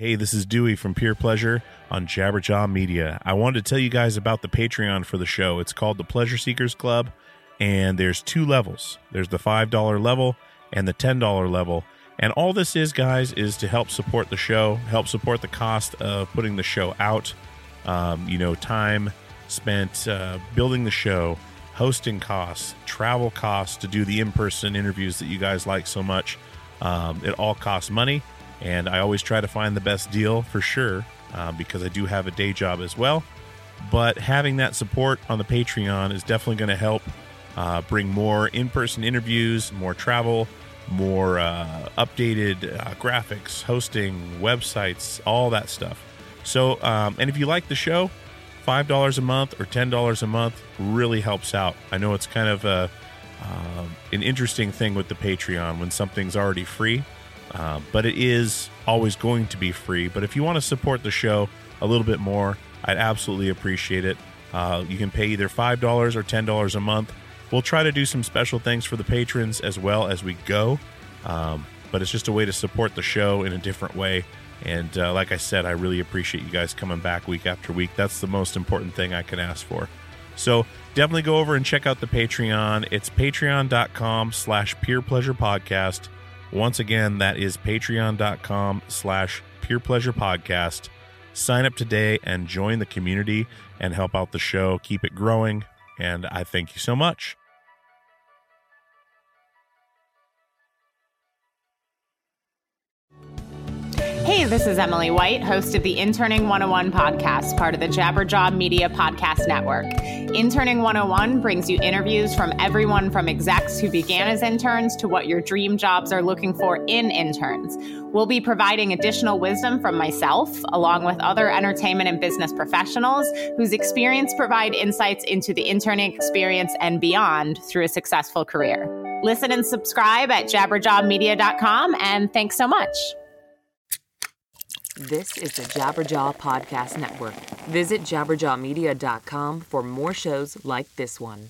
Hey, this is Dewey from Pure Pleasure on Jabberjaw Media. I wanted to tell you guys about the Patreon for the show. It's called the Pleasure Seekers Club, and there's two levels. There's the $5 level and the $10 level. And all this is, guys, is to help support the show, help support the cost of putting the show out. Um, you know, time spent uh, building the show, hosting costs, travel costs to do the in person interviews that you guys like so much. Um, it all costs money and I always try to find the best deal for sure uh, because I do have a day job as well. But having that support on the Patreon is definitely going to help uh, bring more in person interviews, more travel, more uh, updated uh, graphics, hosting, websites, all that stuff. So, um, and if you like the show, $5 a month or $10 a month really helps out. I know it's kind of a, um, an interesting thing with the Patreon when something's already free uh, but it is always going to be free. But if you want to support the show a little bit more, I'd absolutely appreciate it. Uh, you can pay either $5 or $10 a month. We'll try to do some special things for the patrons as well as we go. Um, but it's just a way to support the show in a different way. And uh, like I said, I really appreciate you guys coming back week after week. That's the most important thing I can ask for. So definitely go over and check out the Patreon. It's patreon.com slash pure pleasure podcast. Once again, that is patreon.com slash pure pleasure podcast. Sign up today and join the community and help out the show. Keep it growing. And I thank you so much. Hey, this is Emily White, host of the Interning 101 podcast, part of the Jabberjaw Media Podcast Network. Interning 101 brings you interviews from everyone from execs who began as interns to what your dream jobs are looking for in interns. We'll be providing additional wisdom from myself, along with other entertainment and business professionals whose experience provide insights into the interning experience and beyond through a successful career. Listen and subscribe at jabberjawmedia.com, and thanks so much. This is the Jabberjaw Podcast Network. Visit jabberjawmedia.com for more shows like this one.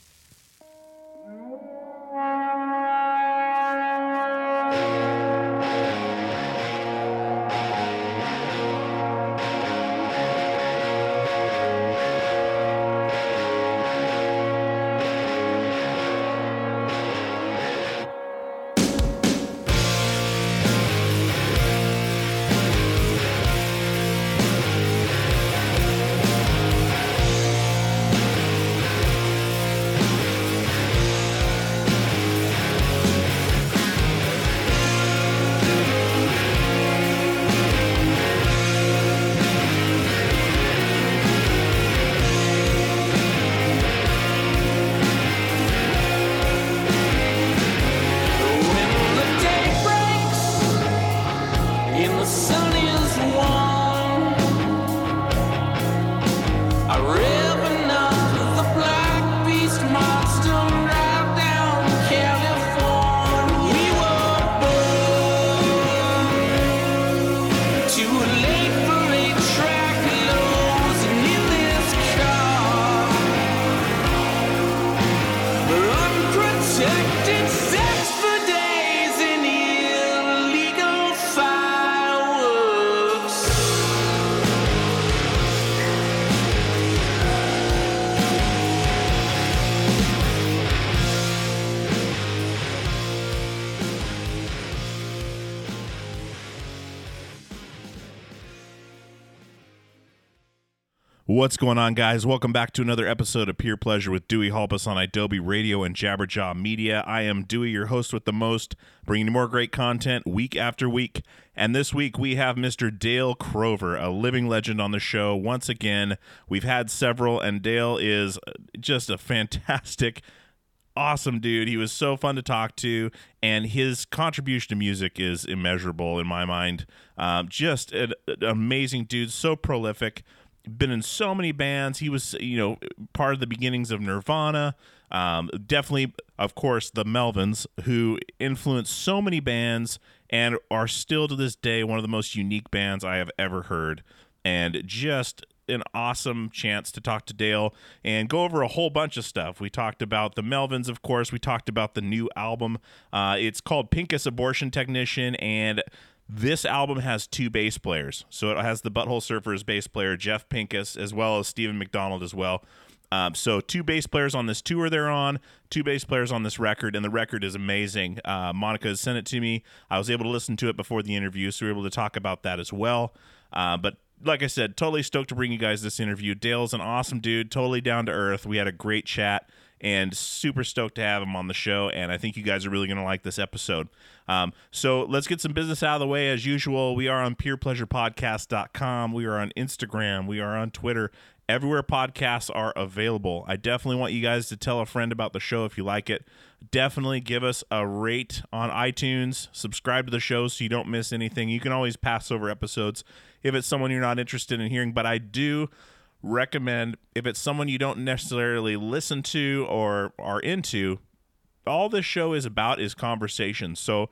What's going on, guys? Welcome back to another episode of Pure Pleasure with Dewey Halpus on Adobe Radio and Jabberjaw Media. I am Dewey, your host with the most, bringing you more great content week after week. And this week we have Mr. Dale Crover, a living legend on the show. Once again, we've had several, and Dale is just a fantastic awesome dude. He was so fun to talk to, and his contribution to music is immeasurable in my mind. Um, just an, an amazing dude, so prolific been in so many bands. He was, you know, part of the beginnings of Nirvana. Um, definitely, of course, the Melvins, who influenced so many bands and are still to this day one of the most unique bands I have ever heard. And just an awesome chance to talk to Dale and go over a whole bunch of stuff. We talked about the Melvins, of course. We talked about the new album. Uh, it's called Pinkus Abortion Technician, and This album has two bass players. So it has the Butthole Surfers bass player, Jeff Pinkus, as well as Steven McDonald as well. Um, so two bass players on this tour they're on, two bass players on this record, and the record is amazing. Uh, Monica has sent it to me. I was able to listen to it before the interview, so we were able to talk about that as well. Uh, but like I said, totally stoked to bring you guys this interview. Dale's an awesome dude, totally down to earth. We had a great chat and super stoked to have him on the show. And I think you guys are really going to like this episode. Um, so let's get some business out of the way. As usual, we are on purepleasurepodcast.com. We are on Instagram. We are on Twitter. Everywhere podcasts are available. I definitely want you guys to tell a friend about the show if you like it. Definitely give us a rate on iTunes. Subscribe to the show so you don't miss anything. You can always pass over episodes if it's someone you're not interested in hearing, but I do recommend if it's someone you don't necessarily listen to or are into, all this show is about is conversation. So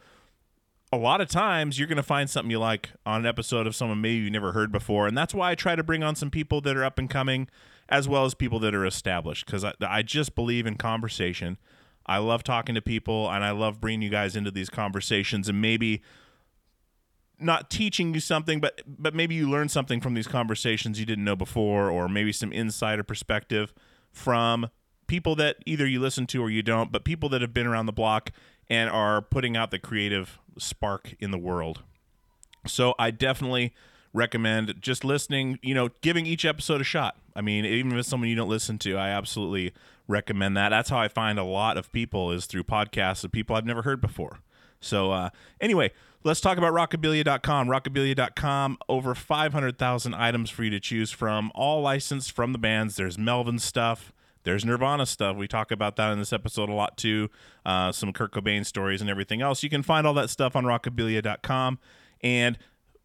a lot of times you're going to find something you like on an episode of someone maybe you never heard before. And that's why I try to bring on some people that are up and coming as well as people that are established because I, I just believe in conversation. I love talking to people and I love bringing you guys into these conversations and maybe not teaching you something but but maybe you learn something from these conversations you didn't know before or maybe some insider perspective from people that either you listen to or you don't but people that have been around the block and are putting out the creative spark in the world. So i definitely recommend just listening you know giving each episode a shot. I mean even if it's someone you don't listen to i absolutely recommend that. That's how i find a lot of people is through podcasts of people i've never heard before. So uh, anyway, let's talk about rockabilia.com. Rockabilia.com, over 500,000 items for you to choose from, all licensed from the bands. There's Melvin stuff. There's Nirvana stuff. We talk about that in this episode a lot too. Uh, some Kurt Cobain stories and everything else. You can find all that stuff on rockabilia.com. And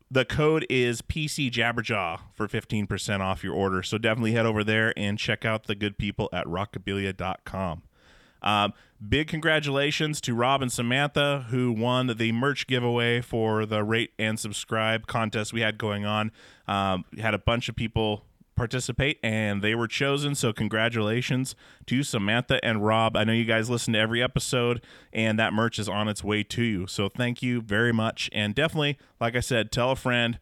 the code is PC Jabberjaw for 15% off your order. So definitely head over there and check out the good people at rockabilia.com. Um, big congratulations to Rob and Samantha who won the merch giveaway for the rate and subscribe contest we had going on. Um, had a bunch of people participate and they were chosen. So congratulations to Samantha and Rob. I know you guys listen to every episode and that merch is on its way to you. So thank you very much. And definitely, like I said, tell a friend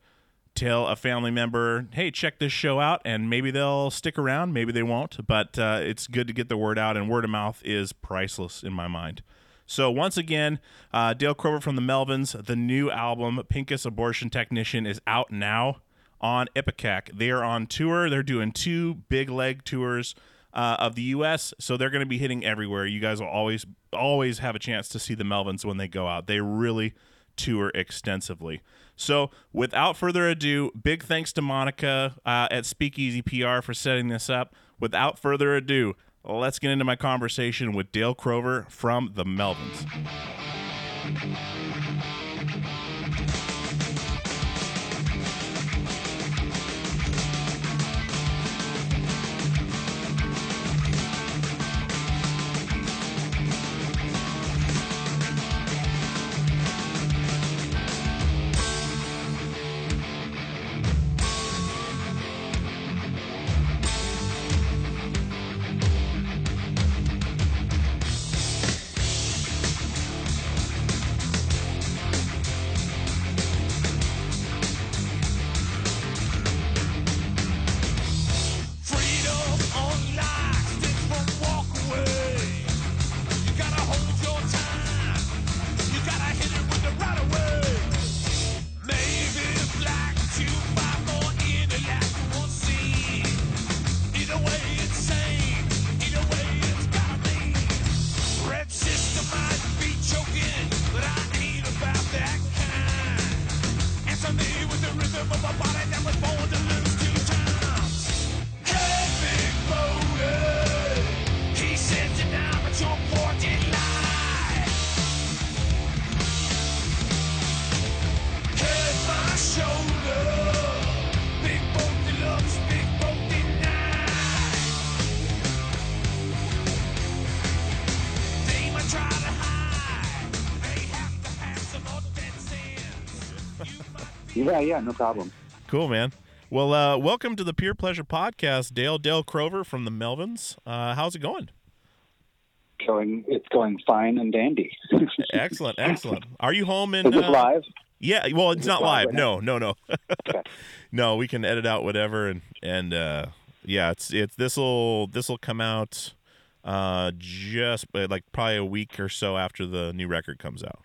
tell a family member, hey, check this show out, and maybe they'll stick around, maybe they won't, but uh, it's good to get the word out, and word of mouth is priceless in my mind. So, once again, uh, Dale Crover from the Melvins, the new album, Pinkus Abortion Technician, is out now on Ipecac. They are on tour, they're doing two big leg tours. Uh, of the U.S., so they're going to be hitting everywhere. You guys will always, always have a chance to see the Melvins when they go out. They really tour extensively. So, without further ado, big thanks to Monica uh, at Speakeasy PR for setting this up. Without further ado, let's get into my conversation with Dale Crover from the Melvins. Yeah, yeah, no problem. Cool, man. Well, uh, welcome to the Pure Pleasure Podcast, Dale Dale Crover from the Melvins. Uh, how's it going? Going, it's going fine and dandy. excellent, excellent. Are you home in? Is uh, live? Yeah, well, it's not live live. No, no, no, Okay. no. We can edit out whatever, and and uh, yeah, it's it's this will this will come out uh just uh, like probably a week or so after the new record comes out.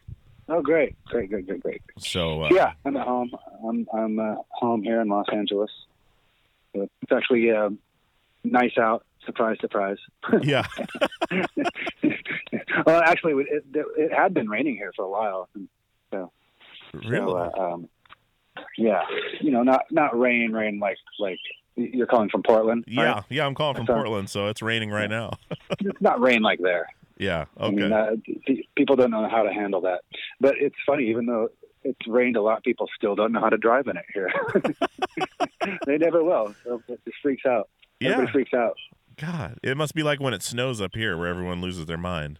Oh, great, great, great, great, great. So uh, yeah, I'm at home. I'm I'm uh, home here in Los Angeles. It's actually uh, nice out. Surprise, surprise. yeah, well, actually, it, it, it had been raining here for a while. So, really. So, uh, um, yeah, you know, not not rain, rain like like you're calling from Portland. yeah, right? yeah. I'm calling from So- Portland, so it's raining right now. it's not rain like there. yeah. I Okay. mean, uh, people don't know how to handle that. But it's funny, even though it's rained a lot, people still don't know how to drive in it here. they never will. It just freaks out. yeah. Everybody freaks out. God, it must be like when it snows up here, where everyone loses their mind.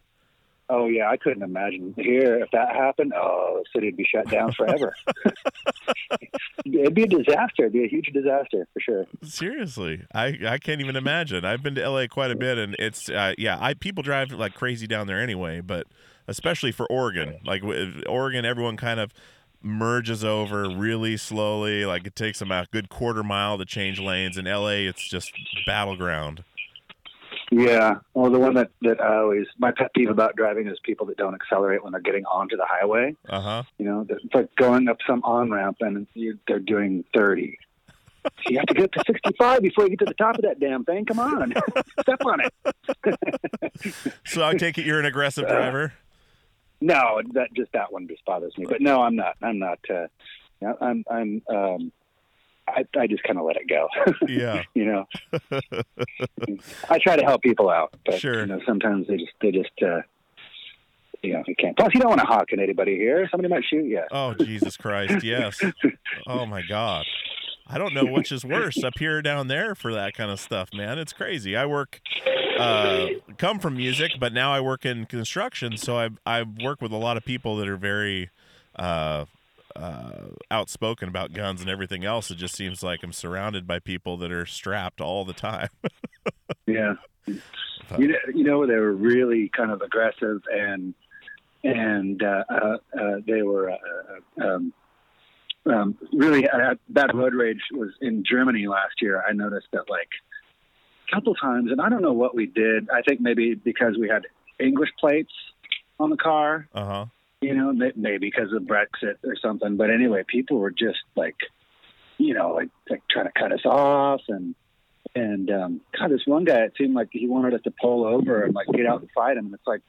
Oh yeah, I couldn't imagine here if that happened. Oh, the city would be shut down forever. It'd be a disaster. It'd be a huge disaster for sure. Seriously, I I can't even imagine. I've been to LA quite a bit, and it's uh, yeah, I people drive like crazy down there anyway, but especially for Oregon, like Oregon, everyone kind of merges over really slowly. Like it takes them a good quarter mile to change lanes. In LA, it's just battleground. Yeah. Well, the one that that I always my pet peeve about driving is people that don't accelerate when they're getting onto the highway. Uh huh. You know, it's like going up some on ramp and you, they're doing thirty. So you have to get to sixty-five before you get to the top of that damn thing. Come on, step on it. So I take it you're an aggressive driver. No, that just that one just bothers me. But no, I'm not. I'm not. Uh, I'm. I'm. Um, I, I just kind of let it go. Yeah. you know, I try to help people out, but Sure. you know, sometimes they just they just uh, you know you can't. Plus, you don't want to hawk at anybody here. Somebody might shoot you. Oh Jesus Christ! Yes. Oh my God. I don't know which is worse, up here or down there, for that kind of stuff, man. It's crazy. I work, uh, come from music, but now I work in construction, so I I work with a lot of people that are very, uh, uh, outspoken about guns and everything else. It just seems like I'm surrounded by people that are strapped all the time. Yeah. You know, you know, they were really kind of aggressive and and uh, uh, uh, they were uh, uh, um, um, really uh, bad road rage was in Germany last year. I noticed that like a couple times, and I don't know what we did. I think maybe because we had English plates on the car, Uh huh. you know, maybe because of Brexit or something. But anyway, people were just like, you know, like like trying to cut us off and and um God, this one guy it seemed like he wanted us to pull over and like get out and fight him. And it's like,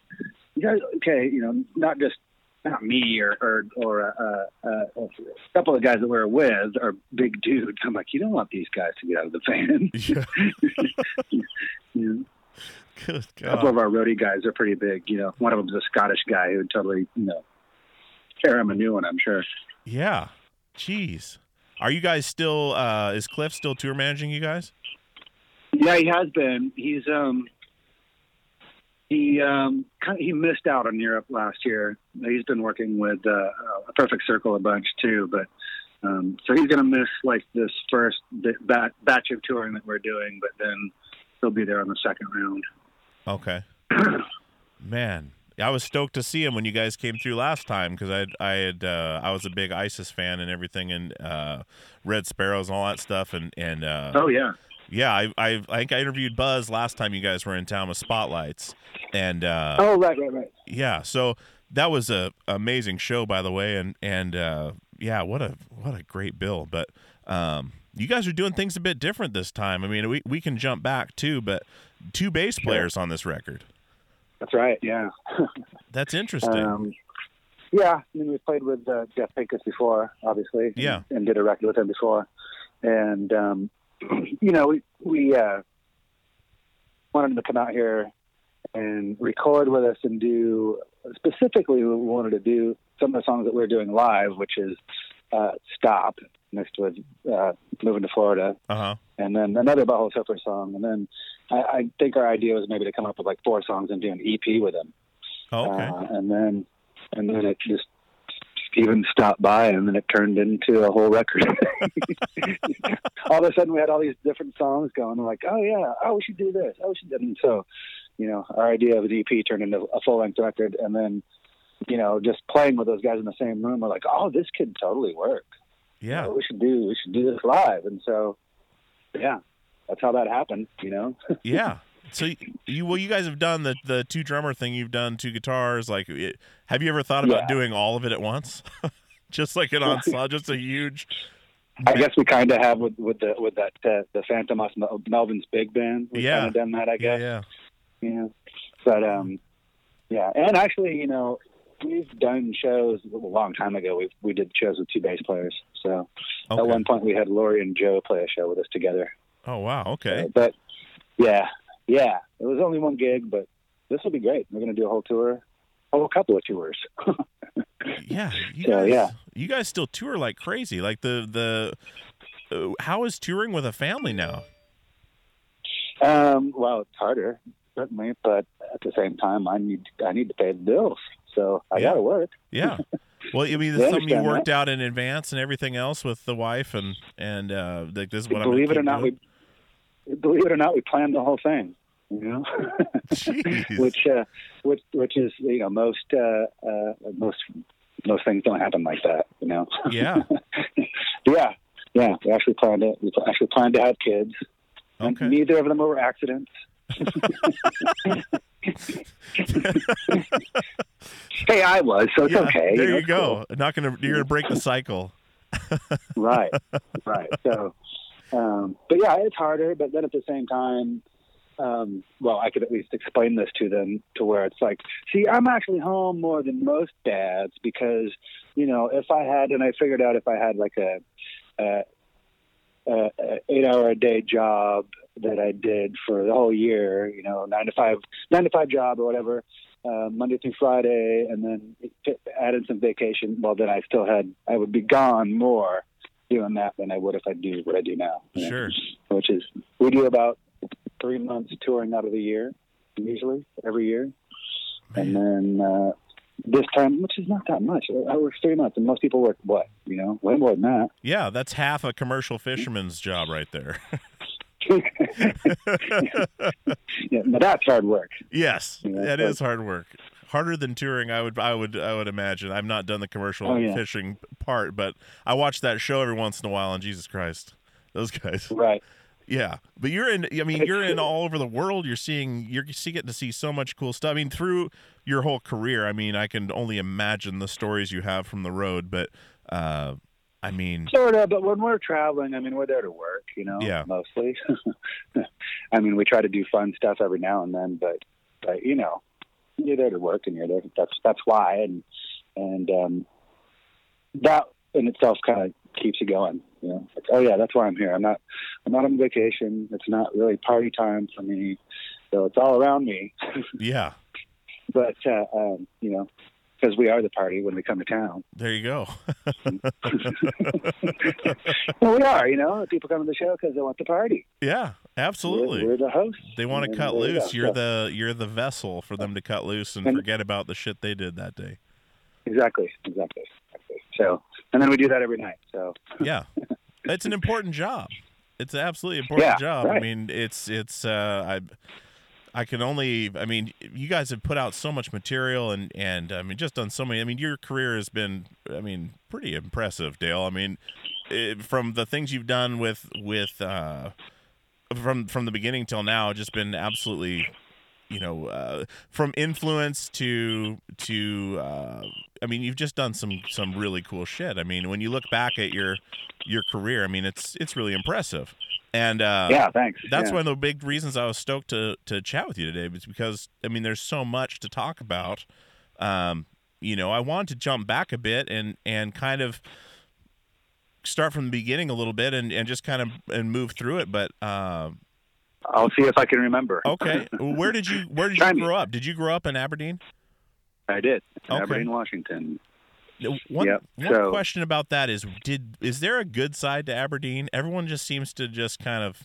you guys, okay, you know, not just not me or or or uh, uh, a couple of guys that we're with are big dudes. I'm like, you don't want these guys to get out of the van. Yeah. know? Good A couple of our roadie guys are pretty big. You know, one of them's a Scottish guy who would totally, you know, tear him a new one. I'm sure. Yeah. Jeez. Are you guys still? uh Is Cliff still tour managing you guys? Yeah, he has been. He's um he um kind of, he missed out on Europe last year. He's been working with uh, a Perfect Circle a bunch too, but um so he's going to miss like this first bat- batch of touring that we're doing, but then he'll be there on the second round. Okay. Man, I was stoked to see him when you guys came through last time because I I had uh, I was a big ISIS fan and everything and uh, Red Sparowes and all that stuff and and uh, Oh yeah. Yeah I, I I think I interviewed Buzz last time you guys were in town with Spotlights and uh, Oh right, right, right. yeah so that was a amazing show by the way and and uh, yeah what a what a great bill but um, you guys are doing things a bit different this time I mean we we can jump back too but two bass players on this record That's right. Yeah. that's interesting. Um, yeah, I mean, we played with uh, Jeff Pinkus before, obviously. Yeah. And, did a record with him before. And, um, you know, we, we uh, wanted him to come out here and record with us and do, specifically, we wanted to do some of the songs that we are doing live, which is uh, Stop, next with uh, Moving to Florida, Uh huh. and then another Butthole Surfer song. And then I, I think our idea was maybe to come up with like four songs and do an EP with him. Oh, okay. Uh, and then and then it just Steven stopped by and then it turned into a whole record. all of a sudden we had all these different songs going. like, oh yeah, oh we should do this, oh we should do. And so, you know, our idea of the EP turned into a full length record, and then you know, just playing with those guys in the same room, we're like, oh, this could totally work. Yeah. Oh, we should do we should do this live. And so, yeah, that's how that happened. You know. yeah. So you well, you guys have done the the two drummer thing. You've done two guitars. Like, it, have you ever thought about Yeah. doing all of it at once? just like an ensemble, just a huge. I guess we kind of have with with the with that uh, the Phantom Mel- Melvin's big band. We've Yeah. kind of done that, I Yeah, guess. yeah. Yeah. But um, yeah, and actually, you know, we've done shows a long time ago. We we did shows with two bass players. So Okay. at one point, we had Lori and Joe play a show with us together. Oh wow. Okay. Uh, but yeah, yeah, it was only one gig, but this will be great. We're going to do a whole tour, oh, a whole couple of tours. Yeah. You So, guys, yeah. You guys still tour like crazy. Like the the. Uh, how is touring with a family now? um, well, it's harder certainly, but at the same time, I need I need to pay the bills, so I Yeah. got to work. Yeah. Well, I mean, it's something you worked out in advance and everything else with the wife, and and uh, like this is what believe I'm. it or not, we believe it or not, we planned the whole thing. You know, which uh, which which is you know most uh, uh, most most things don't happen like that. You know. Yeah. yeah, yeah. We actually planned it. We actually planned to have kids. And Okay. neither of them were accidents. hey, I was, so it's Yeah, okay. There know, you go. Not gonna. You're gonna break the cycle. right, right. So, um, but yeah, it's harder. But then at the same time, um, well, I could at least explain this to them to where it's like, see, I'm actually home more than most dads because, you know, if I had, and I figured out if I had like a, a, a, a eight hour a day job that I did for the whole year, you know, nine to five, nine to five job or whatever, uh, Monday through Friday, and then add in some vacation. Well, then I still had, I would be gone more doing that than I would if I do what I do now. you know, Sure. Which is, we do about three months touring out of the year, usually every year. And then, uh, this time, which is not that much. I work three months, and most people work what? You know, way more than that. Yeah, that's half a commercial fisherman's job right there. Yeah, but that's hard work. yes, that so- is hard work. Harder than touring, I would, I would, I would imagine. I've not done the commercial Oh, yeah. fishing part, but I watch that show every once in a while. And Jesus Christ, those guys. Right. Yeah, but you're in. I mean, you're in all over the world. You're seeing. You're getting to see so much cool stuff. I mean, through your whole career. I mean, I can only imagine the stories you have from the road. But, uh, I mean, Sort of, but when we're traveling, I mean, we're there to work, you know, Yeah. mostly. I mean, we try to do fun stuff every now and then, but, but you know, you're there to work, and you're there. That's that's why, and and um, that in itself kind of keeps you going. You know, like, oh yeah, that's why I'm here. I'm not I'm not on vacation. It's not really party time for me, so it's all around me. yeah, but uh, um, you know, because we are the party when we come to town. there you go. Well, we are. You know, people come to the show because they want the party. yeah, absolutely. We're, we're the hosts. They want to cut loose. go. You're the you're the vessel for them to cut loose and And- forget about the shit they did that day. exactly, exactly, exactly. So, and then we do that every night. So, Yeah, it's an important job. It's an absolutely important Yeah, job. I mean, it's it's uh, I I can only I mean, you guys have put out so much material and and I mean, just done so many. I mean, your career has been I mean, pretty impressive, Dale. I mean, it, from the things you've done with with uh, from from the beginning till now, just been absolutely you know uh, from influence to to uh, I mean you've just done some some really cool shit. I mean when you look back at your your career, I mean it's it's really impressive. And uh, yeah, thanks. that's yeah. one of the big reasons I was stoked to to chat with you today, was because I mean there's so much to talk about. Um, you know, I wanted to jump back a bit and and kind of start from the beginning a little bit and, and just kind of and move through it. But um, I'll see if I can remember. okay, where did you where did you grow up? Did you grow up in Aberdeen? I did. Okay. Aberdeen, Washington. One, Yep, one so- question about that is did is there a good side to Aberdeen? Everyone just seems to just kind of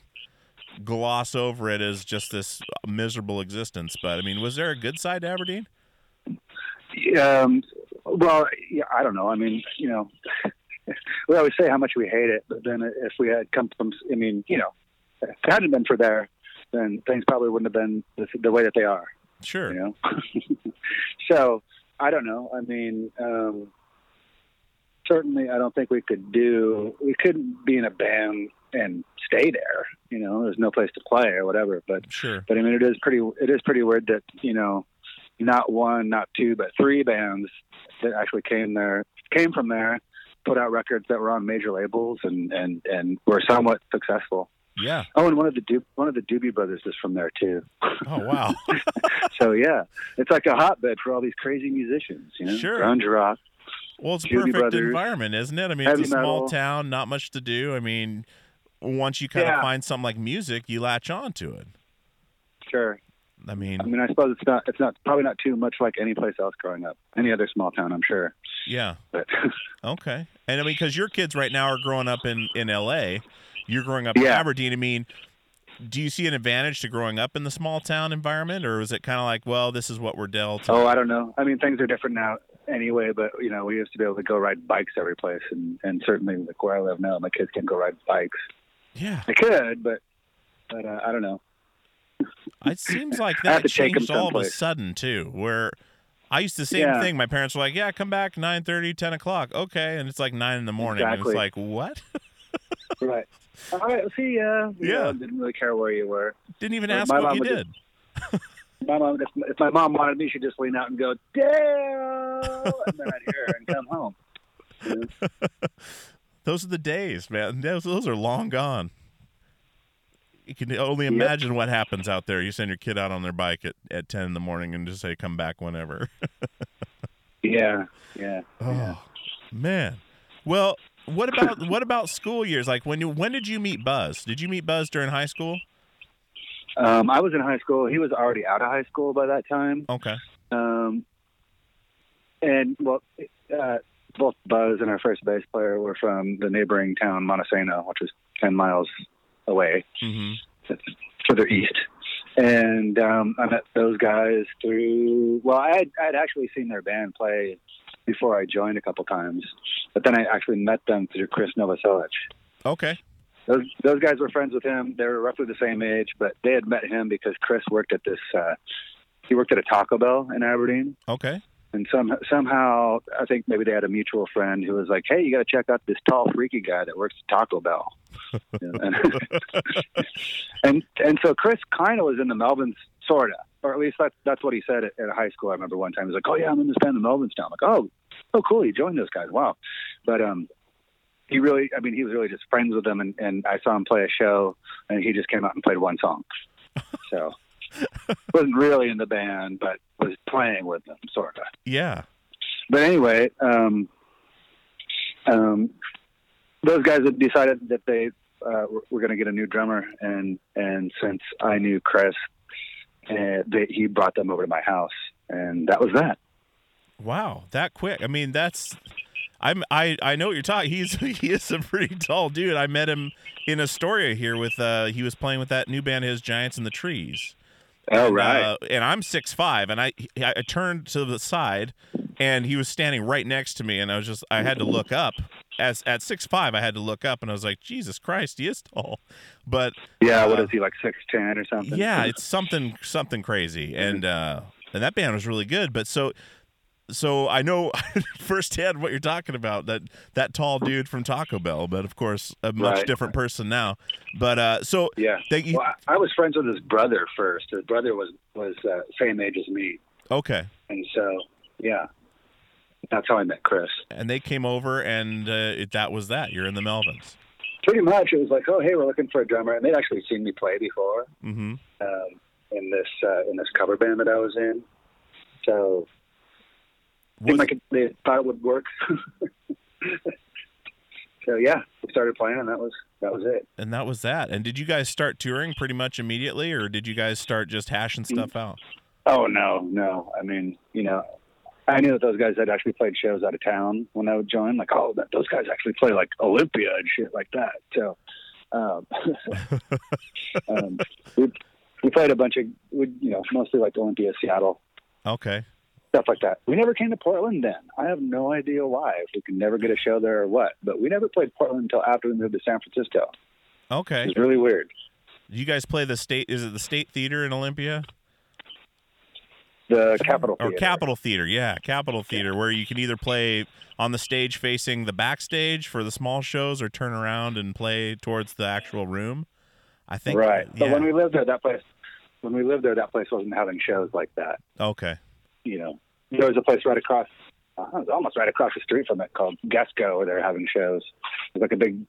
gloss over it as just this miserable existence. But I mean, was there a good side to Aberdeen? Um, well, yeah, I don't know. I mean, you know, we always say how much we hate it, but then if we had come from, I mean, you know, if it hadn't been for there, then things probably wouldn't have been the, the way that they are. Sure. You know, so I don't know. I mean, um, certainly, I don't think we could do. We couldn't be in a band and stay there. You know, there's no place to play or whatever. But Sure. but I mean, it is pretty. It is pretty weird that you know, not one, not two, but three bands that actually came there, came from there, put out records that were on major labels and and and were somewhat successful. Yeah. Oh, and one of the du- one of the Doobie Brothers is from there too. Oh wow. So yeah, it's like a hotbed for all these crazy musicians. You know, Sure. grunge rock. Well, it's a perfect Brothers, environment, isn't it? I mean, it's a small metal. town, not much to do. I mean, once you kind of find something like music, you latch on to it. Sure. I mean, I mean, I suppose it's not. It's not probably not too much like any place else growing up. Any other small town, I'm sure. yeah. But Okay. And I mean, because your kids right now are growing up in in L.A., you're growing up in Aberdeen. I mean, do you see an advantage to growing up in the small town environment, or is it kind of like, well, this is what we're dealt? oh, I don't know. I mean, things are different now anyway. But you know, we used to be able to go ride bikes every place, and and certainly like where I live now, my kids can go ride bikes. yeah. They could, but but uh, I don't know. It seems like that to changed all of a sudden too, where I used the same Yeah. thing. My parents were like, "Yeah, come back 9:30, 10 o'clock." Okay, and it's like nine in the morning. And it's like, what? Right. All right. See ya. You Yeah. didn't really care where you were. Didn't even ask what you did. just- My mom, if, if my mom wanted me, she'd just lean out and go, "Dale," and then I'd hear her and come home. You know? Those are the days, man. Those, those are long gone. You can only imagine what happens out there. You send your kid out on their bike at, at 10 in the morning and just say, come back whenever. Yeah. Yeah. Oh, man. Well, what about what about school years? Like when you when did you meet Buzz? Did you meet Buzz during high school? Um, I was in high school. He was already out of high school by that time. Okay. Um, and well, uh, both Buzz and our first bass player were from the neighboring town, Montesano, which is 10 miles away, hmm further east. And um, I met those guys through, well, I had, I had actually seen their band play before I joined a couple times, but then I actually met them through Chris Novoselic. Okay. Those, those guys were friends with him. They were roughly the same age, but they had met him because Chris worked at this, uh, he worked at a Taco Bell in Aberdeen. Okay. And some, somehow, I think maybe they had a mutual friend who was like, "Hey, you got to check out this tall, freaky guy that works at Taco Bell." and, and and so Chris kind of was in the Melvins, sorta, or at least that's that's what he said at, at high school. I remember one time he was like, "Oh yeah, I'm in this band, the Melvins now." I'm like, "Oh, oh cool, you joined those guys, wow." But um, he really, I mean, he was really just friends with them, and and I saw him play a show, and he just came out and played one song. So wasn't really in the band, but was playing with them, sorta Yeah. but anyway, um, um, those guys had decided that they uh, were, were going to get a new drummer, and and since I knew Chris, uh, they, he brought them over to my house, and that was that. Wow, that quick. I mean, that's I'm I I know what you're talking. He's he is a pretty tall dude. I met him in Astoria here with uh he was playing with that new band his Giants in the Trees. Oh And, uh, and I'm six five, and I I turned to the side, and he was standing right next to me, and I was just I had to look up. As at six five, I had to look up, and I was like, Jesus Christ, he is tall. But yeah, what uh, is he like six ten or something? yeah, it's something something crazy, and uh, and that band was really good. But so so I know firsthand what you're talking about that that tall dude from Taco Bell, but of course a much Right. different person now. But uh, so yeah. that you Well, I, I was friends with his brother first. His brother was was uh, same age as me, okay, and so yeah, that's how I met Chris. and they came over, and uh, it, that was that. You're in the Melvins. Pretty much, it was like, oh hey, we're looking for a drummer, and they'd actually seen me play before. Mm-hmm. um, in this uh, in this cover band that I was in. So seemed like it, they thought it would work. so yeah, we started playing, and that was that was it. and that was that. And did you guys start touring pretty much immediately, or did you guys start just hashing stuff out? Oh no, no. I mean, you know, I knew that those guys had actually played shows out of town when I would join. Like, oh, that, those guys actually play like Olympia and shit like that. So, um, um, we we played a bunch of, we, you know, mostly like Olympia, Seattle, Okay. Stuff like that. We never came to Portland then. I have no idea why, if we could never get a show there or what. But we never played Portland until after we moved to San Francisco. Okay. It's really weird. Do you guys play the state? Is it the State Theater in Olympia? the Capitol or Theater. Capitol Theater, yeah, Capitol Theater, where you can either play on the stage facing the backstage for the small shows, or turn around and play towards the actual room. I think right. Yeah. But when we lived there, that place, when we lived there, that place wasn't having shows like that. okay. You know, there was a place right across, uh, almost right across the street from it called GESCCO, where they were having shows. It was like a big,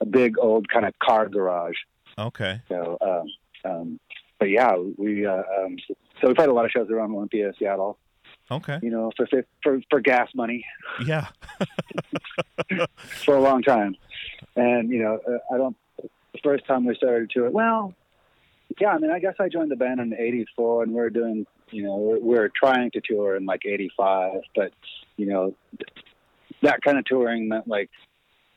a big old kind of car garage. Okay. So, um, um, but yeah, we uh, um, so we played a lot of shows around Olympia, Seattle. Okay. You know, for for for gas money Yeah. for a long time, and you know, uh, I don't. The first time we started to it, well, yeah, I mean, I guess I joined the band in '84, and we are doing, you know, we're, we we're trying to tour in like '85, but you know, that kind of touring meant like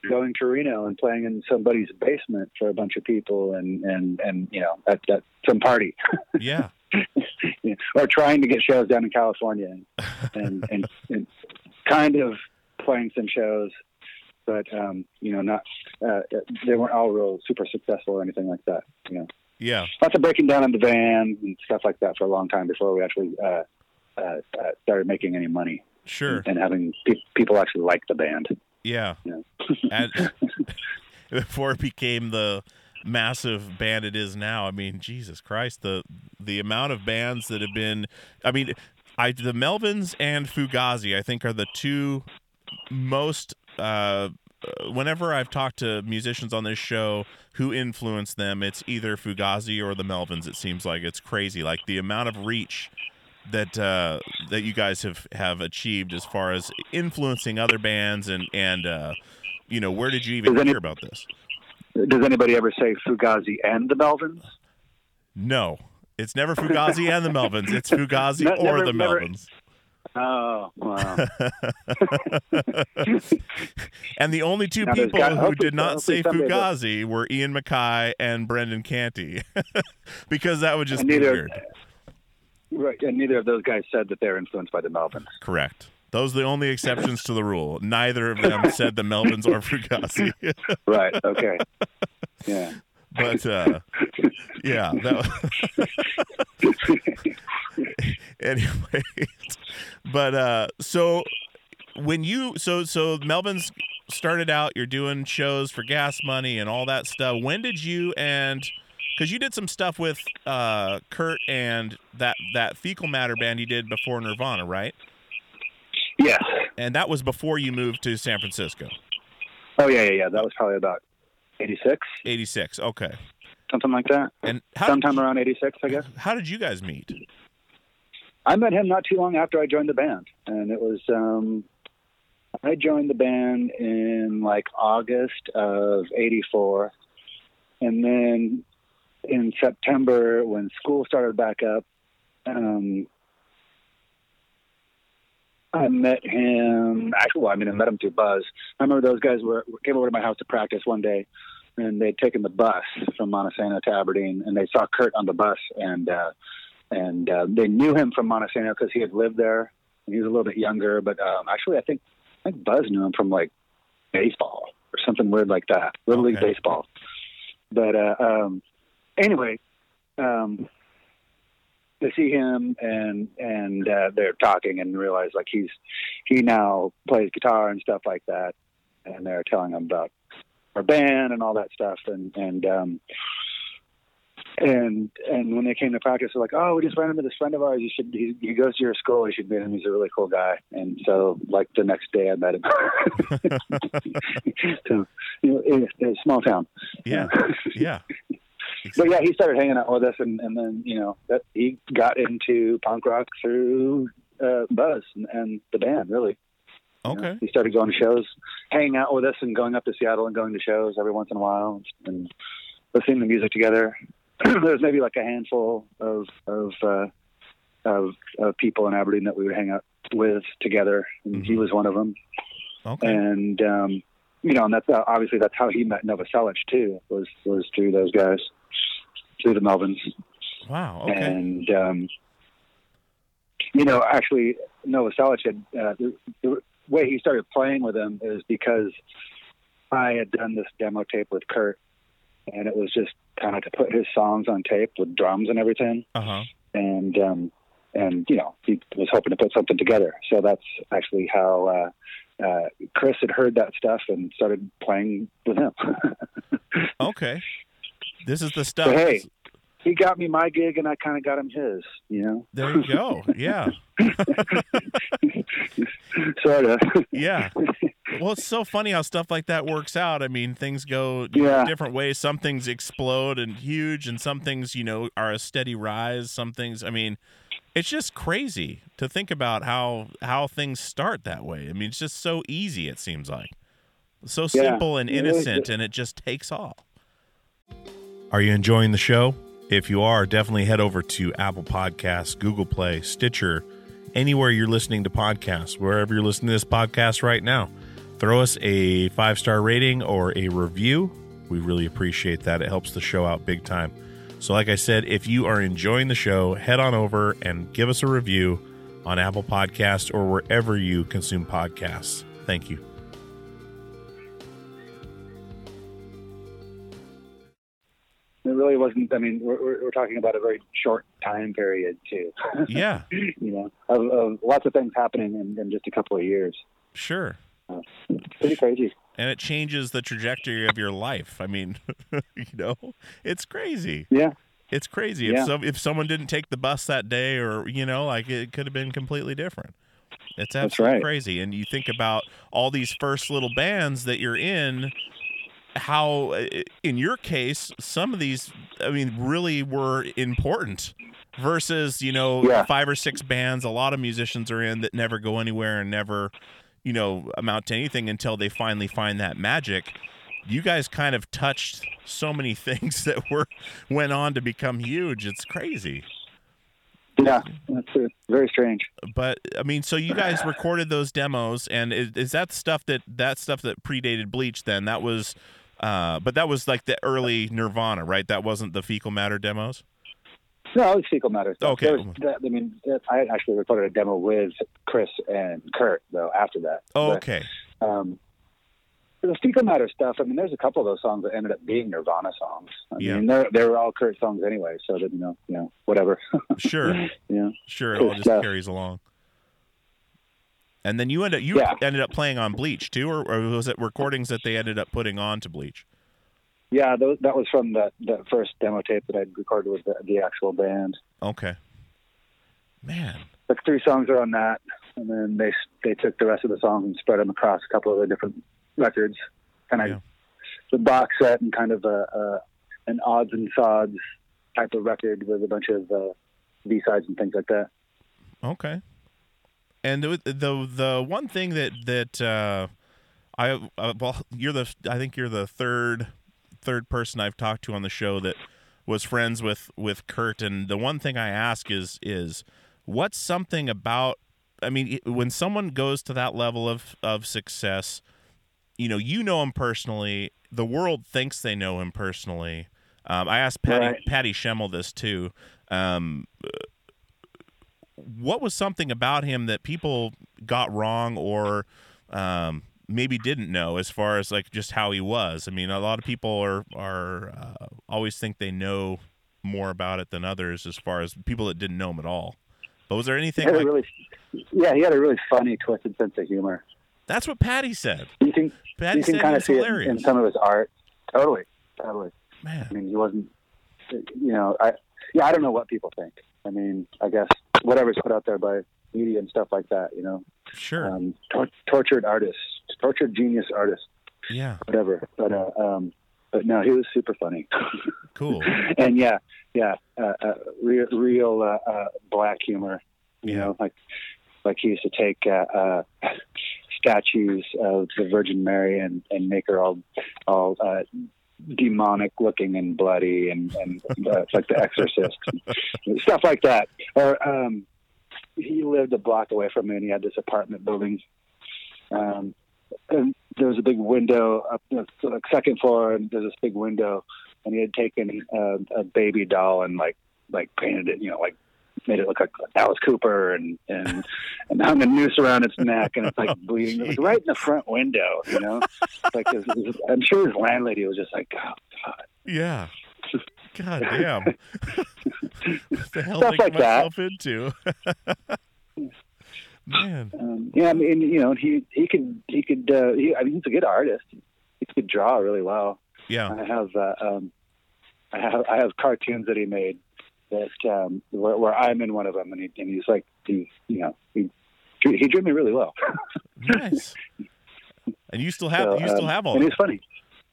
going to Reno and playing in somebody's basement for a bunch of people and and and you know at, at some party Yeah. or trying to get shows down in California and and, and, and kind of playing some shows but um you know not uh, they weren't all real super successful or anything like that you know Yeah. lots of breaking down in the van and stuff like that for a long time before we actually uh uh, uh started making any money Sure. and having pe- people actually like the band Yeah. Yeah. And before it became the massive band it is now. I mean, Jesus Christ, the the amount of bands that have been I mean, I the Melvins and Fugazi I think are the two most uh whenever I've talked to musicians on this show who influence them, it's either Fugazi or the Melvins. It seems like it's crazy. Like the amount of reach that uh, that you guys have have achieved as far as influencing other bands and and uh, you know where did you even any- hear about this? does anybody ever say Fugazi and the Melvins No, it's never Fugazi and the Melvins. It's Fugazi or never- the never- Melvins. Oh wow And the only two Now, people got- who did not say Fugazi were Ian MacKaye and Brendan Canty, because that would just And be neither- weird. Right, and neither of those guys said that they're influenced by the Melvins. Correct. Those are the only exceptions to the rule. Neither of them said the Melvins or Fugazi. Right. Okay. Yeah. but uh yeah that anyway but uh so when you so so melvin's started out you're doing shows for gas money and all that stuff when did you and because you did some stuff with uh kurt and that that fecal matter band you did before nirvana right Yeah. and that was before you moved to san francisco Oh yeah, yeah, yeah. That was probably about '86, 86 okay something like that. and how Sometime you- around '86, I guess. how did you guys meet I met him not too long after I joined the band, and it was um, I joined the band in like August of '84, and then in September when school started back up, um, I met him. Actually, well, I mean, I met him through Buzz. I remember those guys were came over to my house to practice one day, and they'd taken the bus from Montesano to Aberdeen, and they saw Kurt on the bus, and uh, and uh, they knew him from Montesano because he had lived there. And he was a little bit younger, but um, actually, I think I think Buzz knew him from like baseball or something weird like that, little league baseball. But uh, um, anyway, um, they see him and and uh, they're talking and realize like he's he now plays guitar and stuff like that, and they're telling him about our band and all that stuff and and um, and and when they came to practice, they're like, "Oh, we just ran into this friend of ours. You should he, he goes to your school. You should meet him. He's a really cool guy." And so, like the next day, I met him. so, you know, it, small town. yeah yeah But yeah, he started hanging out with us, and, and then you know that he got into punk rock through uh, Buzz and, and the band. Really, You know, okay he started going to shows, hanging out with us, and going up to Seattle and going to shows every once in a while, and listening to music together. There's maybe like a handful of of, uh, of of people in Aberdeen that we would hang out with together, and he Mhm. was one of them. okay And um, you know, and that's uh, obviously that's how he met Novoselic too. Was was through those guys, through the Melvins. wow okay And um, you know, actually, Novoselic had uh, the, the way he started playing with him is because I had done this demo tape with Kurt, and it was just kind of to put his songs on tape with drums and everything. uh-huh And um, and you know he was hoping to put something together. So that's actually how uh, uh, Chris had heard that stuff and started playing with him. okay, this is the stuff. So, hey, he got me my gig, and I kind of got him his. You know. There you go. Yeah. sort of. Yeah. Well, it's so funny how stuff like that works out. I mean, things go know, Yeah. different ways. Some things explode and huge, and some things, you know, are a steady rise. Some things, I mean, it's just crazy to think about how how things start that way. I mean, it's just so easy. It seems like so Yeah. simple and innocent, and it just takes off. Are you enjoying the show? If you are, definitely head over to Apple Podcasts, Google Play, Stitcher, anywhere you're listening to podcasts, wherever you're listening to this podcast right now. Throw us a five star rating or a review. We really appreciate that. It helps the show out big time. So, like I said, if you are enjoying the show, head on over and give us a review on Apple Podcasts or wherever you consume podcasts. Thank you. It really wasn't. I mean, we're, we're, talking about a very short time period too. Yeah, you know, of, of lots of things happening in, in just a couple of years. sure. Pretty crazy. and it changes the trajectory of your life. I mean, you know, it's crazy. Yeah. It's crazy. Yeah. If some if someone didn't take the bus that day, or you know, like it could have been completely different. It's absolutely right. crazy. And you think about all these first little bands that you're in. How, in your case, some of these, I mean, really were important versus, you know, Yeah. five or six bands a lot of musicians are in that never go anywhere and never, you know, amount to anything until they finally find that magic. You guys kind of touched so many things that were went on to become huge. It's crazy. Yeah, that's true. very strange. But I mean, so you guys recorded those demos, and is, is that stuff that that stuff that predated Bleach? Then that was, uh, but that was like the early Nirvana, right? That wasn't the Fecal Matter demos. No, it was fecal matter. Okay. Was, that, I mean, that, I actually recorded a demo with Chris and Kurt though after that. Oh, But, okay, um, the fecal matter stuff. I mean, there's a couple of those songs that ended up being Nirvana songs. I Yeah. mean, they're they were all Kurt songs anyway, so that you know, you know, whatever. sure, yeah. sure. It all just stuff. carries along. And then you ended you Yeah. ended up playing on Bleach too, or, or was it recordings that they ended up putting on to Bleach? Yeah, those, that was from the the first demo tape that I'd recorded with the, the actual band. Okay, man. The three songs are on that, and then they they took the rest of the songs and spread them across a couple of the different records, kind of Yeah. the box set and kind of a, a an odds and sods type of record with a bunch of uh, B sides and things like that. Okay. And the the, the one thing that that uh, I uh, well you're the I think you're the third third person I've talked to on the show that was friends with with Kurt and the one thing I ask is is what's something about I mean when someone goes to that level of of success you know you know him personally the world thinks they know him personally um, I asked Patty Right. Patty Schemel this too um, what was something about him that people got wrong or um, maybe didn't know as far as like just how he was? I mean, a lot of people are are uh, always think they know more about it than others as far as people that didn't know him at all. But was there anything like really, yeah, he had a really funny, twisted sense of humor. that's what Patty said? You can Patty you can kind of see it in, some of his art. Totally, totally. Man, I mean, he wasn't, you know, I yeah, I don't know what people think. I mean, I guess whatever's put out there by media and stuff like that, you know, sure, um, tor- tortured artist, tortured genius artist, yeah, whatever. But uh, um, but no, he was super funny. cool, and yeah, yeah, uh, uh, real, real uh, uh, black humor. You Yeah. know, like like he used to take uh, uh, statues of the Virgin Mary and, and make her all all uh, demonic looking and bloody and and uh, like The Exorcist, stuff like that. Or um, he lived a block away from me, and he had this apartment building. Um, and there was a big window up the like, second floor, and there's this big window, and he had taken uh, a baby doll and like like painted it, you know, like made it look like Alice Cooper, and and and hung a noose around its neck, and it's like bleeding. It was right in the front window, you know. like his, his, I'm sure his landlady was just like, oh God. yeah. God damn. what the hell Stuff did I like get that. myself into? Man, Um, yeah, I mean, you know, he he could he could uh, he, I mean, he's a good artist. He could draw really well. yeah, I have uh, um, I have I have cartoons that he made that um, where, where I'm in one of them, and, he, and he's like he you know he drew- he drew me really well. nice. And you still have So, you still um, have all and that. he's funny.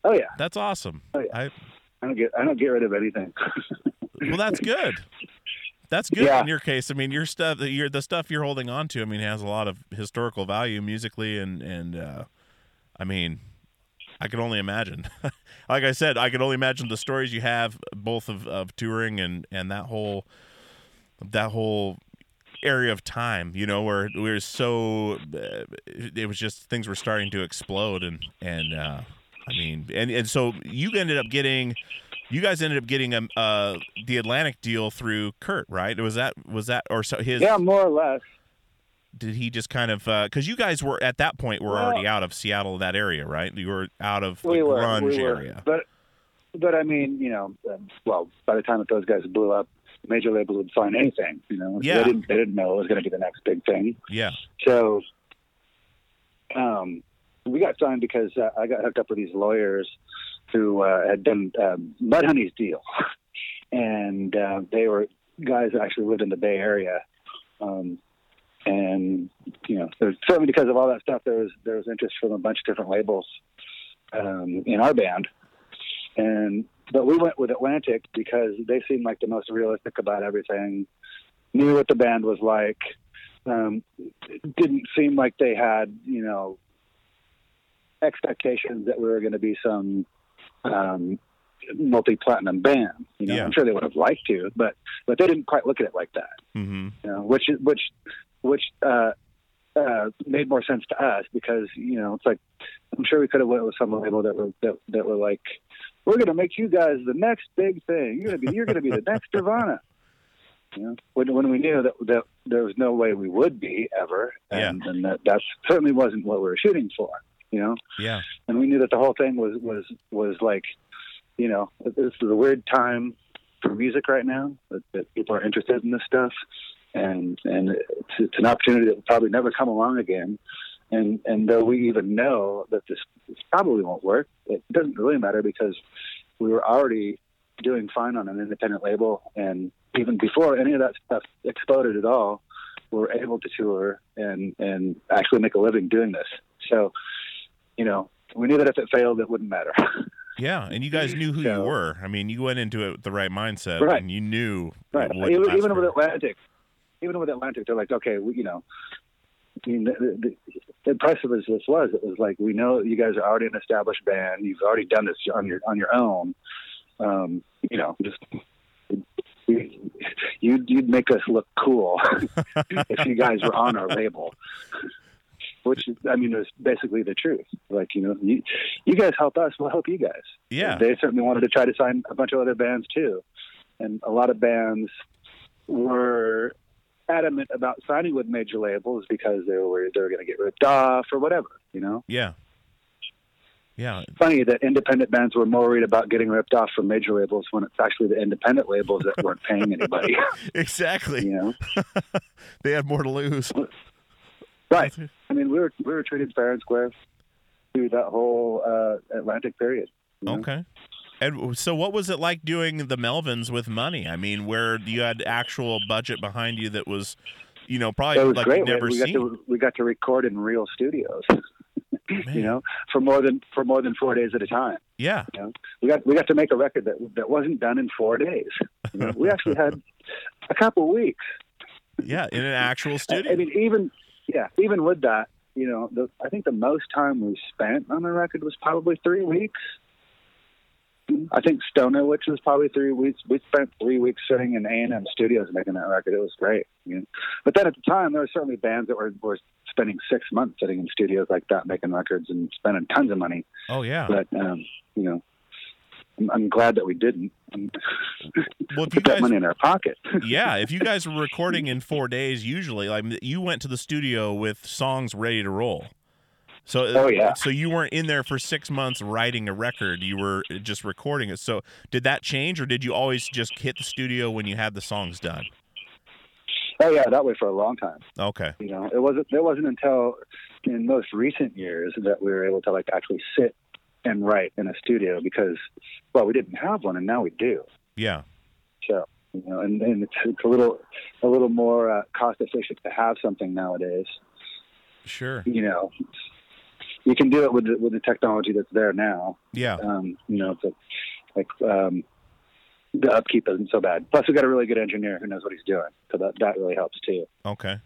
Oh yeah, That's awesome. Oh, yeah. I, I don't get I don't get rid of anything. well, that's good. That's good Yeah. in your case. I mean, your stuff, your the stuff you're holding on to. I mean, has a lot of historical value musically, and and uh, I mean, I can only imagine. like I said, I can only imagine the stories you have, both of, of touring and and that whole that whole area of time. You know, where we were so uh, it was just things were starting to explode, and and uh, I mean, and and so you ended up getting you guys ended up getting um uh the Atlantic deal through Kurt, right? Was that was that or so his yeah, more or less. did he just kind of because you guys were at that point were Well- already out of Seattle that area, right? You were out of the we were, grunge we were. area. But but I mean, you know, um, well, by the time that those guys blew up, major labels would sign anything. You know, Yeah. they didn't they didn't know it was going to be the next big thing. Yeah. So, um, we got signed because uh, I got hooked up with these lawyers who uh, had done um, Mudhoney's deal, and uh, they were guys that actually lived in the Bay Area. Um, and you know, certainly because of all that stuff, there was there was interest from a bunch of different labels um, in our band, and but we went with Atlantic because they seemed like the most realistic about everything. Knew what the band was like. Um, didn't seem like they had you know expectations that we were going to be some um, multi-platinum band. You know, Yeah. I'm sure they would have liked to, but but they didn't quite look at it like that Mm-hmm. you know, which which which uh, uh, made more sense to us because you know it's like I'm sure we could have went with some label that were that, that were like we're going to make you guys the next big thing. You're going to be you're going to be the next Nirvana. You know, when when we knew that that there was no way we would be ever, and, and that that certainly wasn't what we were shooting for. You know, Yeah. and we knew that the whole thing was was was like, you know, this is a weird time for music right now. That, that people are interested in this stuff, and and it's, it's an opportunity that will probably never come along again. And and though we even know that this, this probably won't work, it doesn't really matter because we were already doing fine on an independent label, and even before any of that stuff exploded at all, we were able to tour and and actually make a living doing this. So, you know, we knew that if it failed, it wouldn't matter. Yeah. And you guys knew who you were. I mean, you went into it with the right mindset, Right. and you knew. right. it Even, even with. Atlantic, even with Atlantic, they're like, okay, we, you know, I mean, the, the, the impressive as this was, it was like we know you guys are already an established band. You've already done this on your on your own. Um, you know, just you, you'd you'd make us look cool if you guys were on our label. Which is, I mean, is basically the truth. Like, you know, you, you guys help us, we'll help you guys. Yeah. They certainly wanted to try to sign a bunch of other bands too. And a lot of bands were adamant about signing with major labels because they were worried they were going to get ripped off or whatever, you know? Yeah. Yeah. Funny that independent bands were more worried about getting ripped off from major labels when it's actually the independent labels that weren't paying anybody, Exactly. you know? They had more to lose. Right. I mean, we were, we were treated fair and square through that whole uh, Atlantic period. you know? Okay. And so, what was it like doing the Melvins with money? I mean, where you had actual budget behind you that was, you know, probably It was like great. We- never we got seen. to we got to record in real studios. Man. you know, for more than for more than four days at a time. Yeah. You know, we got we got to make a record that that wasn't done in four days. You know, we actually had a couple weeks. Yeah. In an actual I, studio. I mean, even yeah, even with that, you know, the, I think the most time we spent on the record was probably three weeks. I think Stoner, which was probably three weeks. We spent three weeks sitting in A and M studios making that record. It was great. You know? But then at the time, there were certainly bands that were were spending six months sitting in studios like that making records and spending tons of money. oh yeah. But um, you know, I'm, I'm glad that we didn't. Well, put that money in our pocket. yeah, if you guys were recording in four days, usually, like you went to the studio with songs ready to roll. So, uh, Oh, yeah. So you weren't in there for six months writing a record. You were uh, just recording it. So did that change, or did you always just hit the studio when you had the songs done? Oh yeah, that way for a long time. Okay. You know, it wasn't. It wasn't until in most recent years that we were able to like actually sit and write in a studio because, well, we didn't have one, and now we do. Yeah. So you know, and, and it's, it's a little a little more uh, cost efficient to have something nowadays. Sure. You know, you can do it with the, with the technology that's there now. Yeah. Um, you know, it's like um, the upkeep isn't so bad. Plus, we've got a really good engineer who knows what he's doing, so that that really helps too. Okay.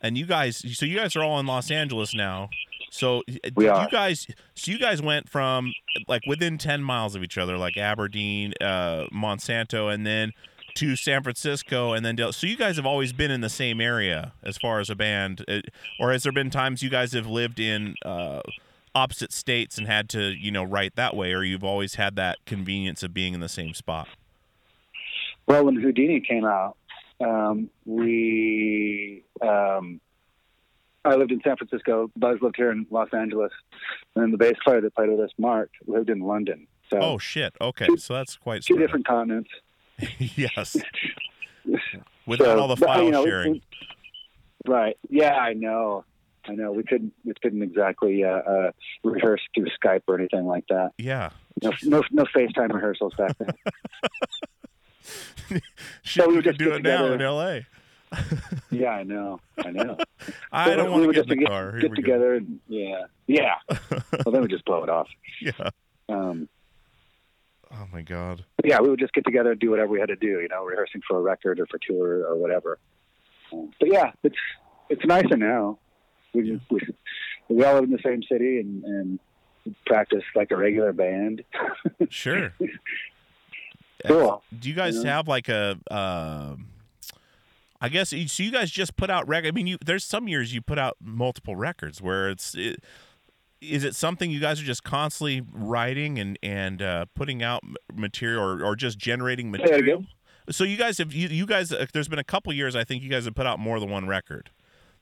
And you guys, so you guys are all in Los Angeles now. So We are. you guys, so you guys went from like within ten miles of each other, like Aberdeen, uh, Montesano, and then to San Francisco, and then Del- so you guys have always been in the same area as far as a band, uh, or has there been times you guys have lived in uh, opposite states and had to, you know, write that way, or you've always had that convenience of being in the same spot? Well, when Houdini came out, um, we um, I lived in San Francisco. Buzz lived here in Los Angeles, and the bass player that played with us, Mark, lived in London. So Oh shit! Okay, so that's quite two different continents. yes. Without So, all the but, file you know, we- sharing. we- right? Yeah, I know. I know. We couldn't. We couldn't exactly uh, uh, rehearse through Skype or anything like that. yeah. No, no, no FaceTime rehearsals back then. Shit, we we could just do it now in. L.A. yeah, I know. I know. I So don't want to get in the car. Here Get together and yeah, yeah. well, then we just blow it off. Yeah. Um, Oh my god. yeah, we would just get together and do whatever we had to do. You know, rehearsing for a record or for tour or whatever. Um, but yeah, it's it's nicer now. We we, we all live in the same city and and practice like a regular band. Sure. Cool. Do you guys Yeah. have like a? um I guess so. You guys just put out record. I mean, you there's some years you put out multiple records where it's. It, is it something you guys are just constantly writing and and uh, putting out material or, or just generating material? So you guys have you, you guys uh, there's been a couple years I think you guys have put out more than one record,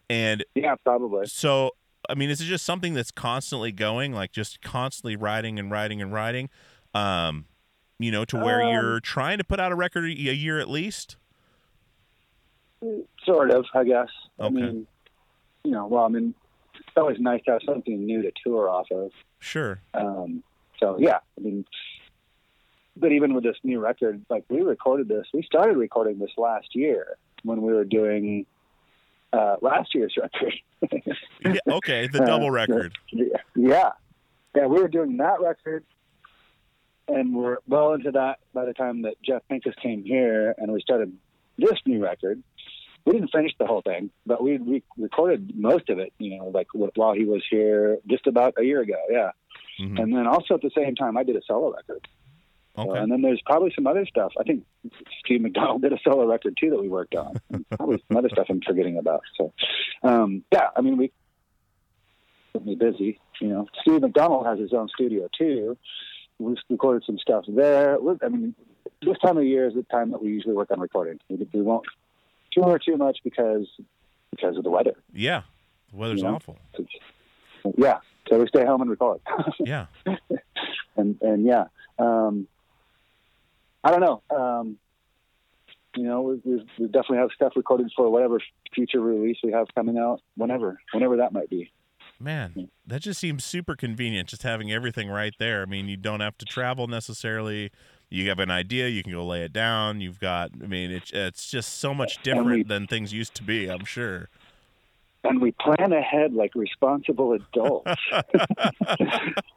and Yeah, probably. so I mean is it just something that's constantly going like just constantly writing and writing and writing, um, you know to where Um, you're trying to put out a record a year at least? Sort of, I guess. I Okay. mean, you know, well, I mean, it's always nice to have something new to tour off of. Sure. Um, so yeah, I mean, but even with this new record, like we recorded this, we started recording this last year when we were doing uh, last year's record. Yeah, okay, the Uh, double record. yeah, yeah, we were doing that record, and we're well into that by the time that Jeff Pinkus came here, and we started this new record. We didn't finish the whole thing, but we, we recorded most of it. You know, like while he was here, just about a year ago. Yeah. Mhm. And then also at the same time, I did a solo record. So- Okay. and then there's probably some other stuff. I think Steve McDonald did a solo record too that we worked on. Probably some other stuff I'm forgetting about. So, um, yeah, I mean, we kept me busy. You know, Steve McDonald has his own studio too. We recorded some stuff there. I mean, this time of year is the time that we usually work on recording. We, we won't tour too much because because of the weather. Yeah. The weather's Yeah. awful. Yeah, so we stay home and record. Yeah. and and yeah, um, I don't know. Um, you know, we, we, we definitely have stuff recorded for whatever future release we have coming out, whenever, whenever that might be. Man, that just seems super convenient just having everything right there. I mean, you don't have to travel necessarily. You have an idea, you can go lay it down. You've got I mean, it's it's just so much different we- than things used to be, I'm sure. And we plan ahead like responsible adults.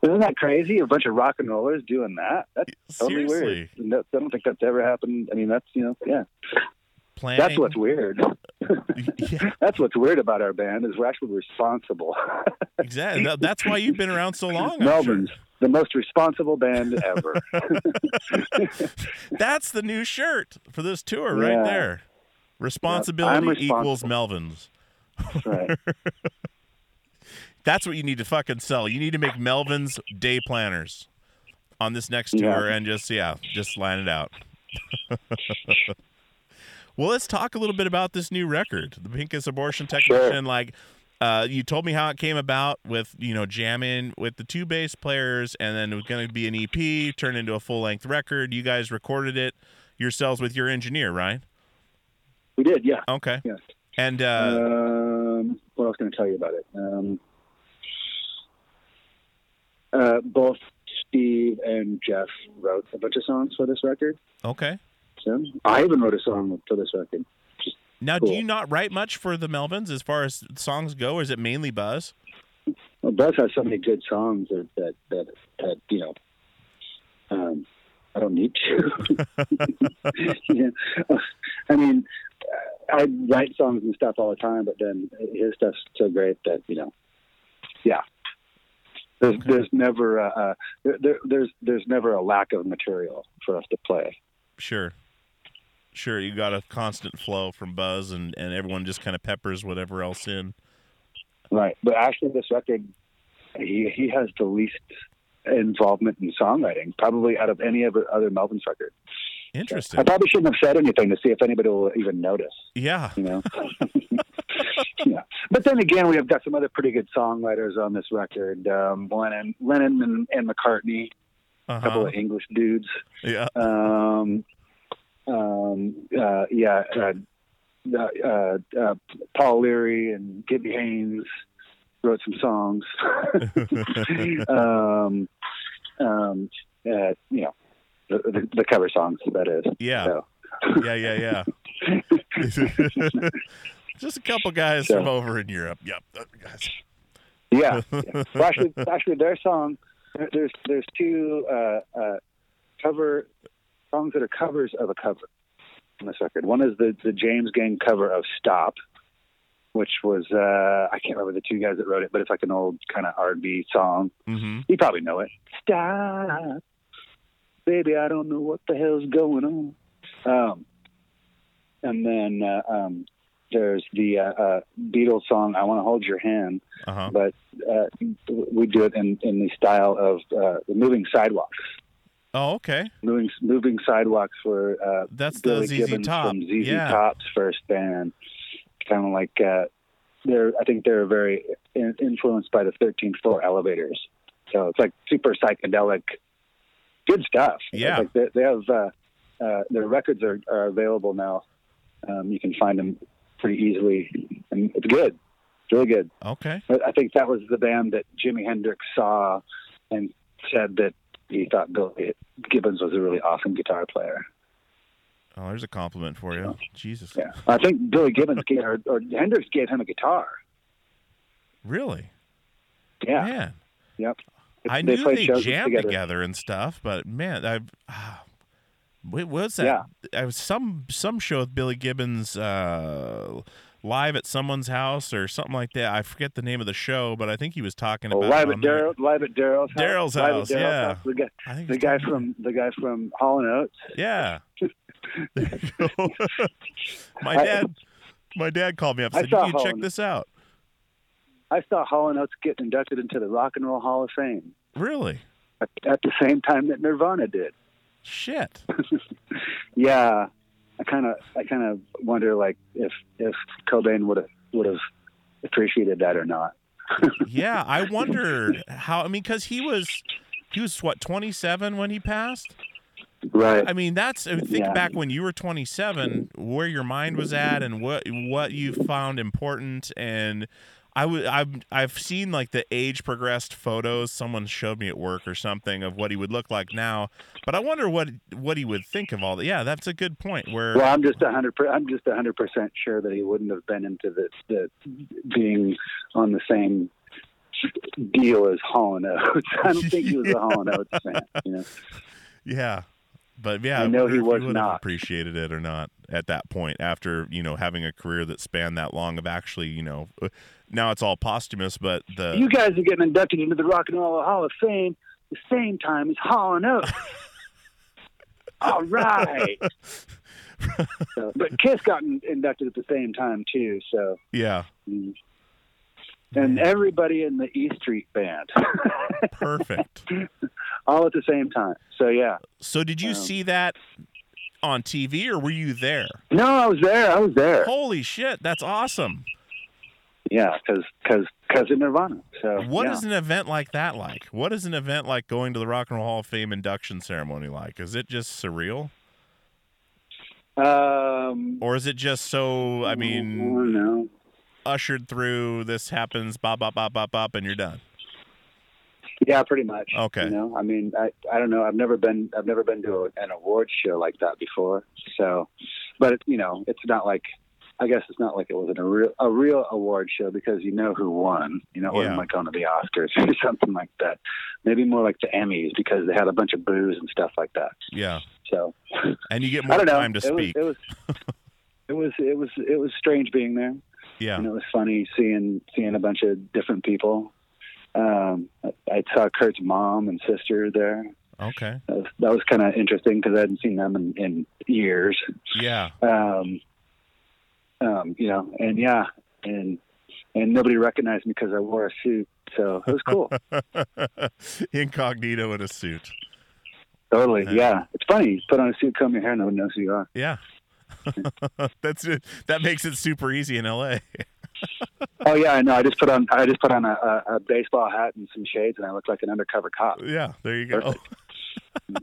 Isn't that crazy? A bunch of rock and rollers doing that? That's totally Seriously. weird. I don't think that's ever happened. I mean, that's you know, yeah, Planning. that's what's weird. yeah, that's what's weird about our band is we're actually responsible. exactly. That's why you've been around so long. Melvins sure. the most responsible band ever. That's the new shirt for this tour right there. Responsibility responsible. equals Melvins. That's right. That's what you need to fucking sell. You need to make Melvin's day planners on this next tour Yeah. and just yeah, just line it out. Well, let's talk a little bit about this new record, the Pinkus Abortion Technician. Like, uh, you told me how it came about with you know jamming with the two bass players, and then it was going to be an EP, turn into a full length record. You guys recorded it yourselves with your engineer, right? We did, yeah. Okay. Yes. And uh, um, what else can I tell you about it? Um, uh, both Steve and Jeff wrote a bunch of songs for this record. okay. So I even wrote a song for this record. Now, do you not write much for the Melvins as far as songs go, or is it mainly Buzz? well, Buzz has so many good songs that that that, that you know. Um, I don't need to. yeah. I mean, I write songs and stuff all the time, but then his stuff's so great that you know, yeah. There's there's never a, uh, there, there's there's never a lack of material for us to play. Sure. Sure, you got a constant flow from Buzz, and, and everyone just kind of peppers whatever else in. Right, but actually, this record, he he has the least involvement in songwriting, probably out of any other other Melvin's record. Interesting. I probably shouldn't have said anything to see if anybody will even notice. Yeah. You know. yeah, but then again, we have got some other pretty good songwriters on this record. Um, Lennon, Lennon, and, and McCartney, a couple Uh-huh. of English dudes. Yeah. Um, um, uh, yeah, uh, uh, uh, Paul Leary and Gibby Haynes wrote some songs. um, um, uh, you know, the, the, the cover songs, that is. Yeah. So, Yeah, yeah, yeah. Just a couple guys So- from over in Europe. Yep. uh, yeah. yeah. Well, actually, actually, their song, there's there's two uh, uh, cover songs that are covers of a cover on this record. One is the the James Gang cover of "Stop," which was uh, I can't remember the two guys that wrote it, but it's like an old kind of R&B song. hmm You probably know it. Stop, baby, I don't know what the hell's going on. Um, and then uh, um, there's the uh, uh, Beatles song "I Want to Hold Your Hand." Uh-huh. but uh, we do it in, in the style of uh, the moving sidewalks. Oh, okay. Moving moving sidewalks were uh, That's the Billy ZZ Gibbons Top. from ZZ Yeah. Top's first band. Kind of like uh, they're I think they're very in, influenced by the 13th floor elevators. So it's like super psychedelic, good stuff. Yeah. like they, they have uh, uh, their records are, are available now. Um, you can find them pretty easily, and it's good. It's really good. Okay. But I think that was the band that Jimi Hendrix saw and said that he thought Billy Gibbons was a really awesome guitar player. Oh, there's a compliment for you. Jesus. Yeah, I think Billy Gibbons gave or, or Hendrix gave him a guitar. Really? Yeah, Man. yep. I They knew they jammed together. together. and stuff, but man, I ah, what was that? Yeah. I was some some show with Billy Gibbons uh, live at someone's house or something like that. I forget the name of the show, but I think he was talking Oh, about live at. Daryl, live at Daryl's house. Daryl's house, Daryl's yeah. house. The guy, I think the guy from the guy from Hall and Oates. yeah. My dad, my dad called me up. I and Said, saw "You check this out." I saw Hall and Oates get inducted into the Rock and Roll Hall of Fame Really? at, at the same time that Nirvana did. Shit. Yeah, I kind of, I kind of wonder like if if Cobain would have would have appreciated that or not. Yeah, I wonder how. I mean, because he was, he was what twenty seven when he passed. Right. I mean, that's I mean, think Yeah. back when you were 27, where your mind was at, and what what you found important. And I would I've I've seen like the age progressed photos. Someone showed me at work or something of what he would look like now. But I wonder what what he would think of all that. Yeah, that's a good point. Where well, I'm just a hundred. I'm just a hundred percent sure that he wouldn't have been into the, the being on the same deal as Hall and Oates. I don't think he was a Hall and Oates fan. You know. yeah. But yeah, I know he was not. appreciated it or not at that point after you know having a career that spanned that long of actually you know uh, now it's all posthumous, but the You guys are getting inducted into the Rock and Roll Hall of Fame the same time as Hall and Oates. All right. so, but Kiss got in, inducted at the same time too. So, yeah mm. and everybody in the E Street Band, perfect. All at the same time. So yeah. So did you Um, see that on TV or were you there? No, I was there. I was there. Holy shit, that's awesome. yeah, because because because of Nirvana. So What yeah. is an event like that like? What is an event like going to the Rock and Roll Hall of Fame induction ceremony like? Is it just surreal? Um, Or is it just so, I I mean, know. ushered through, this happens, bop, bop, bop, bop, bop, and you're done? Yeah, pretty much. Okay. You know, I mean, I I don't know. I've never been I've never been to a, an award show like that before. So, but it, you know, it's not like I guess it's not like it was a real a real award show because you know who won. You know, it wasn't like going to the Oscars or something like that. Maybe more like the Emmys because they had a bunch of booze and stuff like that. Yeah. So And you get I more don't know. time to it speak. Was, it was it was it was it was strange being there. yeah. And it was funny seeing seeing a bunch of different people. Um, I, saw Kurt's mom and sister there. Okay. That was, was kind of interesting because I hadn't seen them in, in years. Yeah. Um, um, you know, and yeah, and and nobody recognized me because I wore a suit, so it was cool. Incognito in a suit. totally, Yeah. yeah. It's funny. You put on a suit, comb your hair, no one knows who you are. Yeah. That's it. That makes it super easy in LA. Oh yeah, I know. I just put on I just put on a, a, a baseball hat and some shades, and I look like an undercover cop. Yeah, there you go.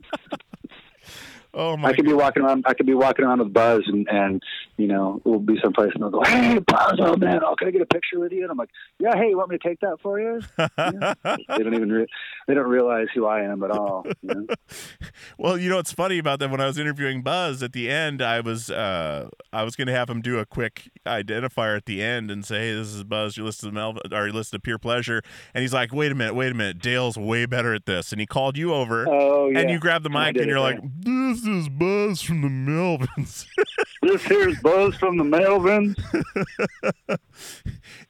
Oh my I could be walking around. I could be walking around with Buzz, and and you know we'll be someplace, and they'll go, "Hey, Buzz, oh man, oh, can I get a picture with you?" And I'm like, "Yeah, hey, you want me to take that for you?" they don't even re- they don't realize who I am at all. You know? Well, you know what's funny about that? When I was interviewing Buzz at the end, I was uh, I was going to have him do a quick identifier at the end and say, "Hey, this is Buzz. You're listening to Mel, or you're listening to Pure Pleasure." And he's like, "Wait a minute, wait a minute. Dale's way better at this." And he called you over, Oh yeah. and you grabbed the mic, did and you're right. like, "This is Buzz from the Melvins." "This here's Buzz from the Melvins."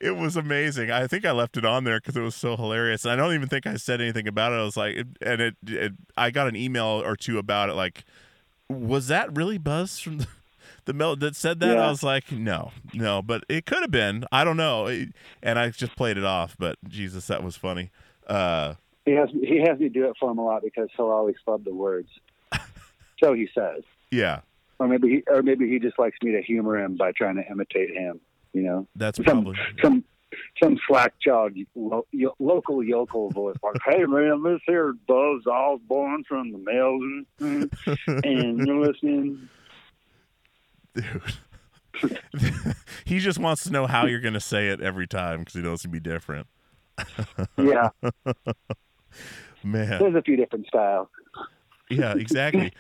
it was amazing. I think I left it on there because it was so hilarious. And I don't even think I said anything about it. I was like, and it, it, I got an email or two about it. Like, was that really Buzz from the, the Mel that said that? I was like, no, no, but it could have been. I don't know. And I just played it off. But Jesus, that was funny. Uh, He has he has me do it for him a lot because he'll always flub the words. So he says, yeah, or maybe he or maybe he just likes me to humor him by trying to imitate him. You know. that's some probably. some some slack jawed lo- yo- local yokel voice like, "Hey man, this here is Buzz Osborne from the Melvin, and you're listening." Dude. he just wants to know how you're going to say it every time because he knows it's going to be different. Yeah, Man. there's a few different styles. Yeah, exactly.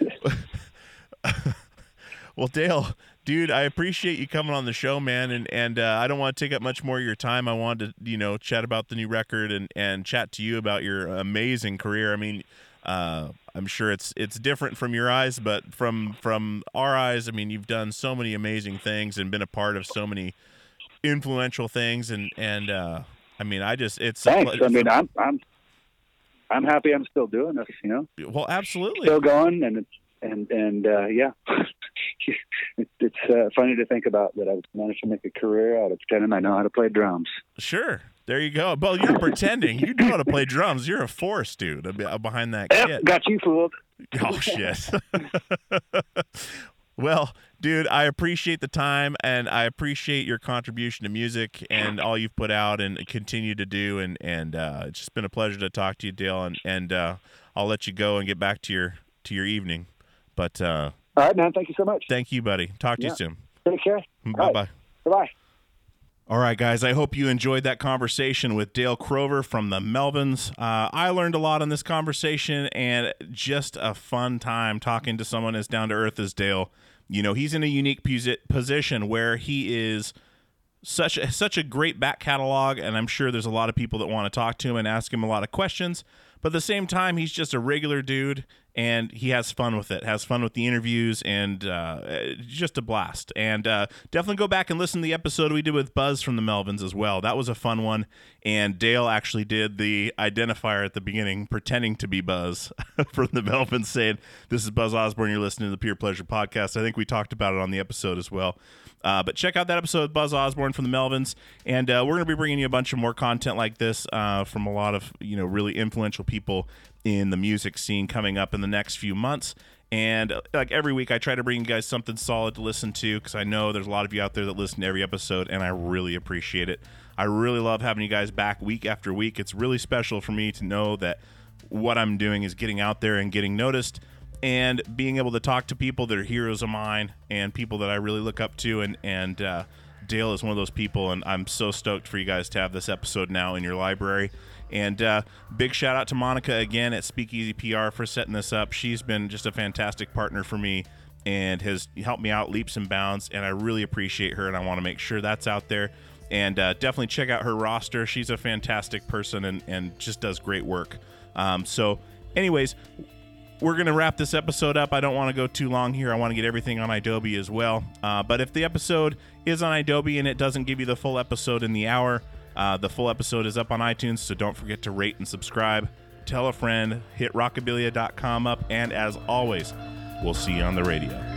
Well, Dale, dude, I appreciate you coming on the show, man, and and uh, I don't want to take up much more of your time. I wanted to, you know, chat about the new record and and chat to you about your amazing career. I mean, uh, I'm sure it's it's different from your eyes, but from from our eyes, I mean, you've done so many amazing things and been a part of so many influential things, and and uh, I mean, I just it's Thanks. I mean, I'm I'm I'm happy I'm still doing this. You know, well, absolutely. still going, and it's and and uh, yeah, it, it's uh, funny to think about that I've managed to make a career out of pretending I know how to play drums. Sure. There you go. Well, you're pretending. You know how to play drums. You're a force, dude, behind that Yep, kit. got you fooled. Oh, shit. well, dude, I appreciate the time and I appreciate your contribution to music and all you've put out and continue to do. And, and uh, it's just been a pleasure to talk to you, Dale. And, and uh, I'll let you go and get back to your to your evening. But uh, All right, man. Thank you so much. thank you, buddy. Talk to Yeah. you soon. Take care. Bye All bye. right. Bye. All right, guys. I hope you enjoyed that conversation with Dale Crover from the Melvins. Uh, I learned a lot in this conversation and just a fun time talking to someone as down to earth as Dale. You know, he's in a unique posi- position where he is such a, such a great back catalog, and I'm sure there's a lot of people that want to talk to him and ask him a lot of questions. But at the same time, he's just a regular dude, and he has fun with it. Has fun with the interviews, and uh, just a blast. And uh, definitely go back and listen to the episode we did with Buzz from the Melvins as well. That was a fun one. And Dale actually did the identifier at the beginning, pretending to be Buzz from the Melvins, saying, "This is Buzz Osborne. You're listening to the Pure Pleasure podcast." I think we talked about it on the episode as well. Uh, but check out that episode with Buzz Osborne from the Melvins, and uh, we're going to be bringing you a bunch of more content like this uh, from a lot of you know really influential people in the music scene coming up in the next few months. And uh, like every week, I try to bring you guys something solid to listen to because I know there's a lot of you out there that listen to every episode, and I really appreciate it. I really love having you guys back week after week. It's really special for me to know that what I'm doing is getting out there and getting noticed and being able to talk to people that are heroes of mine and people that I really look up to. And and uh, Dale is one of those people and I'm so stoked for you guys to have this episode now in your library. And uh, big shout out to Monica again at Speakeasy PR for setting this up. She's been just a fantastic partner for me and has helped me out leaps and bounds and I really appreciate her and I want to make sure that's out there. And uh, definitely check out her roster. She's a fantastic person and, and just does great work. Um, so anyways we're going to wrap this episode up. I don't want to go too long here. I want to get everything on Adobe as well. Uh, but if the episode is on Adobe and it doesn't give you the full episode in the hour, uh, the full episode is up on iTunes. So don't forget to rate and subscribe. Tell a friend, hit rockabilia.com up. And as always, we'll see you on the radio.